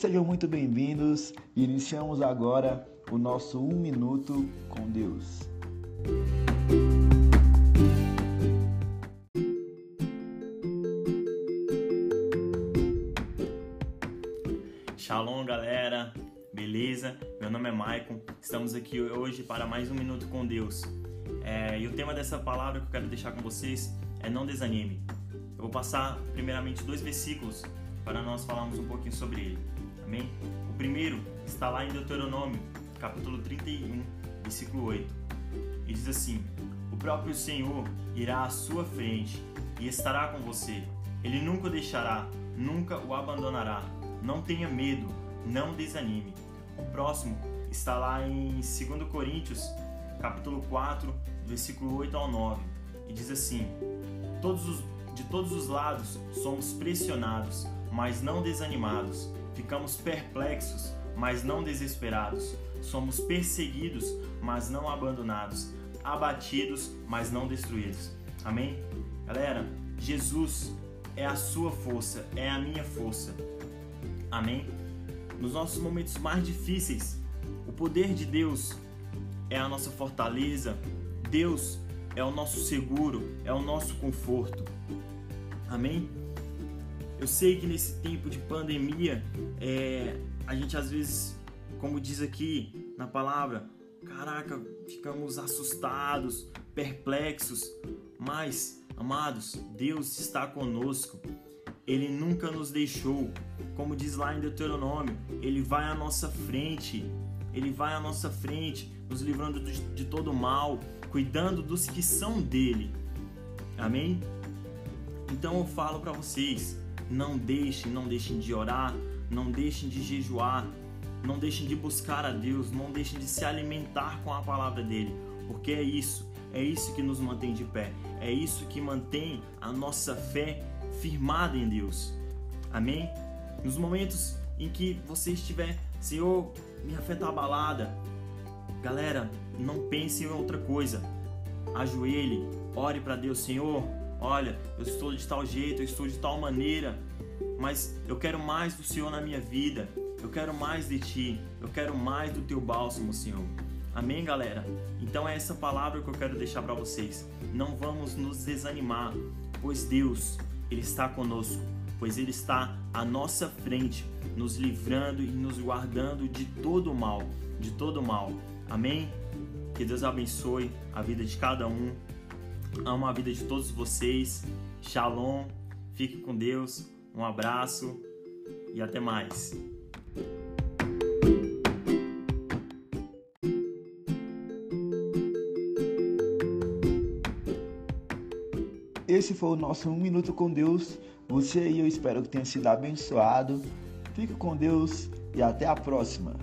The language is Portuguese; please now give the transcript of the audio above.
sejam muito bem-vindos. Iniciamos agora o nosso Um Minuto com Deus. Shalom, galera. Beleza? Meu nome é Maicon. Estamos aqui hoje para mais um Minuto com Deus. É, e o tema dessa palavra que eu quero deixar com vocês é não desanime. Eu vou passar primeiramente dois versículos para nós falarmos um pouquinho sobre ele. Amém? O primeiro está lá em Deuteronômio, capítulo 31, versículo 8. E diz assim: O próprio Senhor irá à sua frente e estará com você. Ele nunca o deixará, nunca o abandonará. Não tenha medo, não desanime. O próximo está lá em 2 Coríntios, capítulo 4, versículo 8 ao 9. E diz assim: Todos os, de todos os lados somos pressionados, mas não desanimados. Ficamos perplexos, mas não desesperados. Somos perseguidos, mas não abandonados. Abatidos, mas não destruídos. Amém? Galera, Jesus é a sua força, é a minha força. Amém? Nos nossos momentos mais difíceis, o poder de Deus é a nossa fortaleza. Deus é o nosso seguro, é o nosso conforto. Amém? Eu sei que nesse tempo de pandemia, é, a gente às vezes, como diz aqui na palavra, caraca, ficamos assustados, perplexos, mas, amados, Deus está conosco. Ele nunca nos deixou. Como diz lá em Deuteronômio, ele vai à nossa frente. Ele vai à nossa frente, nos livrando de, de todo mal, cuidando dos que são dele. Amém? Então eu falo para vocês, não deixem, não deixem de orar, não deixem de jejuar, não deixem de buscar a Deus, não deixem de se alimentar com a palavra dele, porque é isso, é isso que nos mantém de pé, é isso que mantém a nossa fé firmada em Deus. Amém? Nos momentos em que você estiver, Senhor, minha fé está abalada, galera, não pense em outra coisa. Ajoelhe, ore para Deus, Senhor, olha, eu estou de tal jeito, eu estou de tal maneira, mas eu quero mais do Senhor na minha vida, eu quero mais de Ti, eu quero mais do Teu bálsamo, Senhor. Amém, galera? Então é essa palavra que eu quero deixar para vocês. Não vamos nos desanimar, pois Deus, Ele está conosco, pois Ele está à nossa frente, nos livrando e nos guardando de todo o mal, de todo o mal. Amém? Que Deus abençoe a vida de cada um amo a vida de todos vocês. Shalom, fique com Deus, um abraço e até mais. Esse foi o nosso Um Minuto com Deus. Você e eu espero que tenha sido abençoado. Fique com Deus e até a próxima.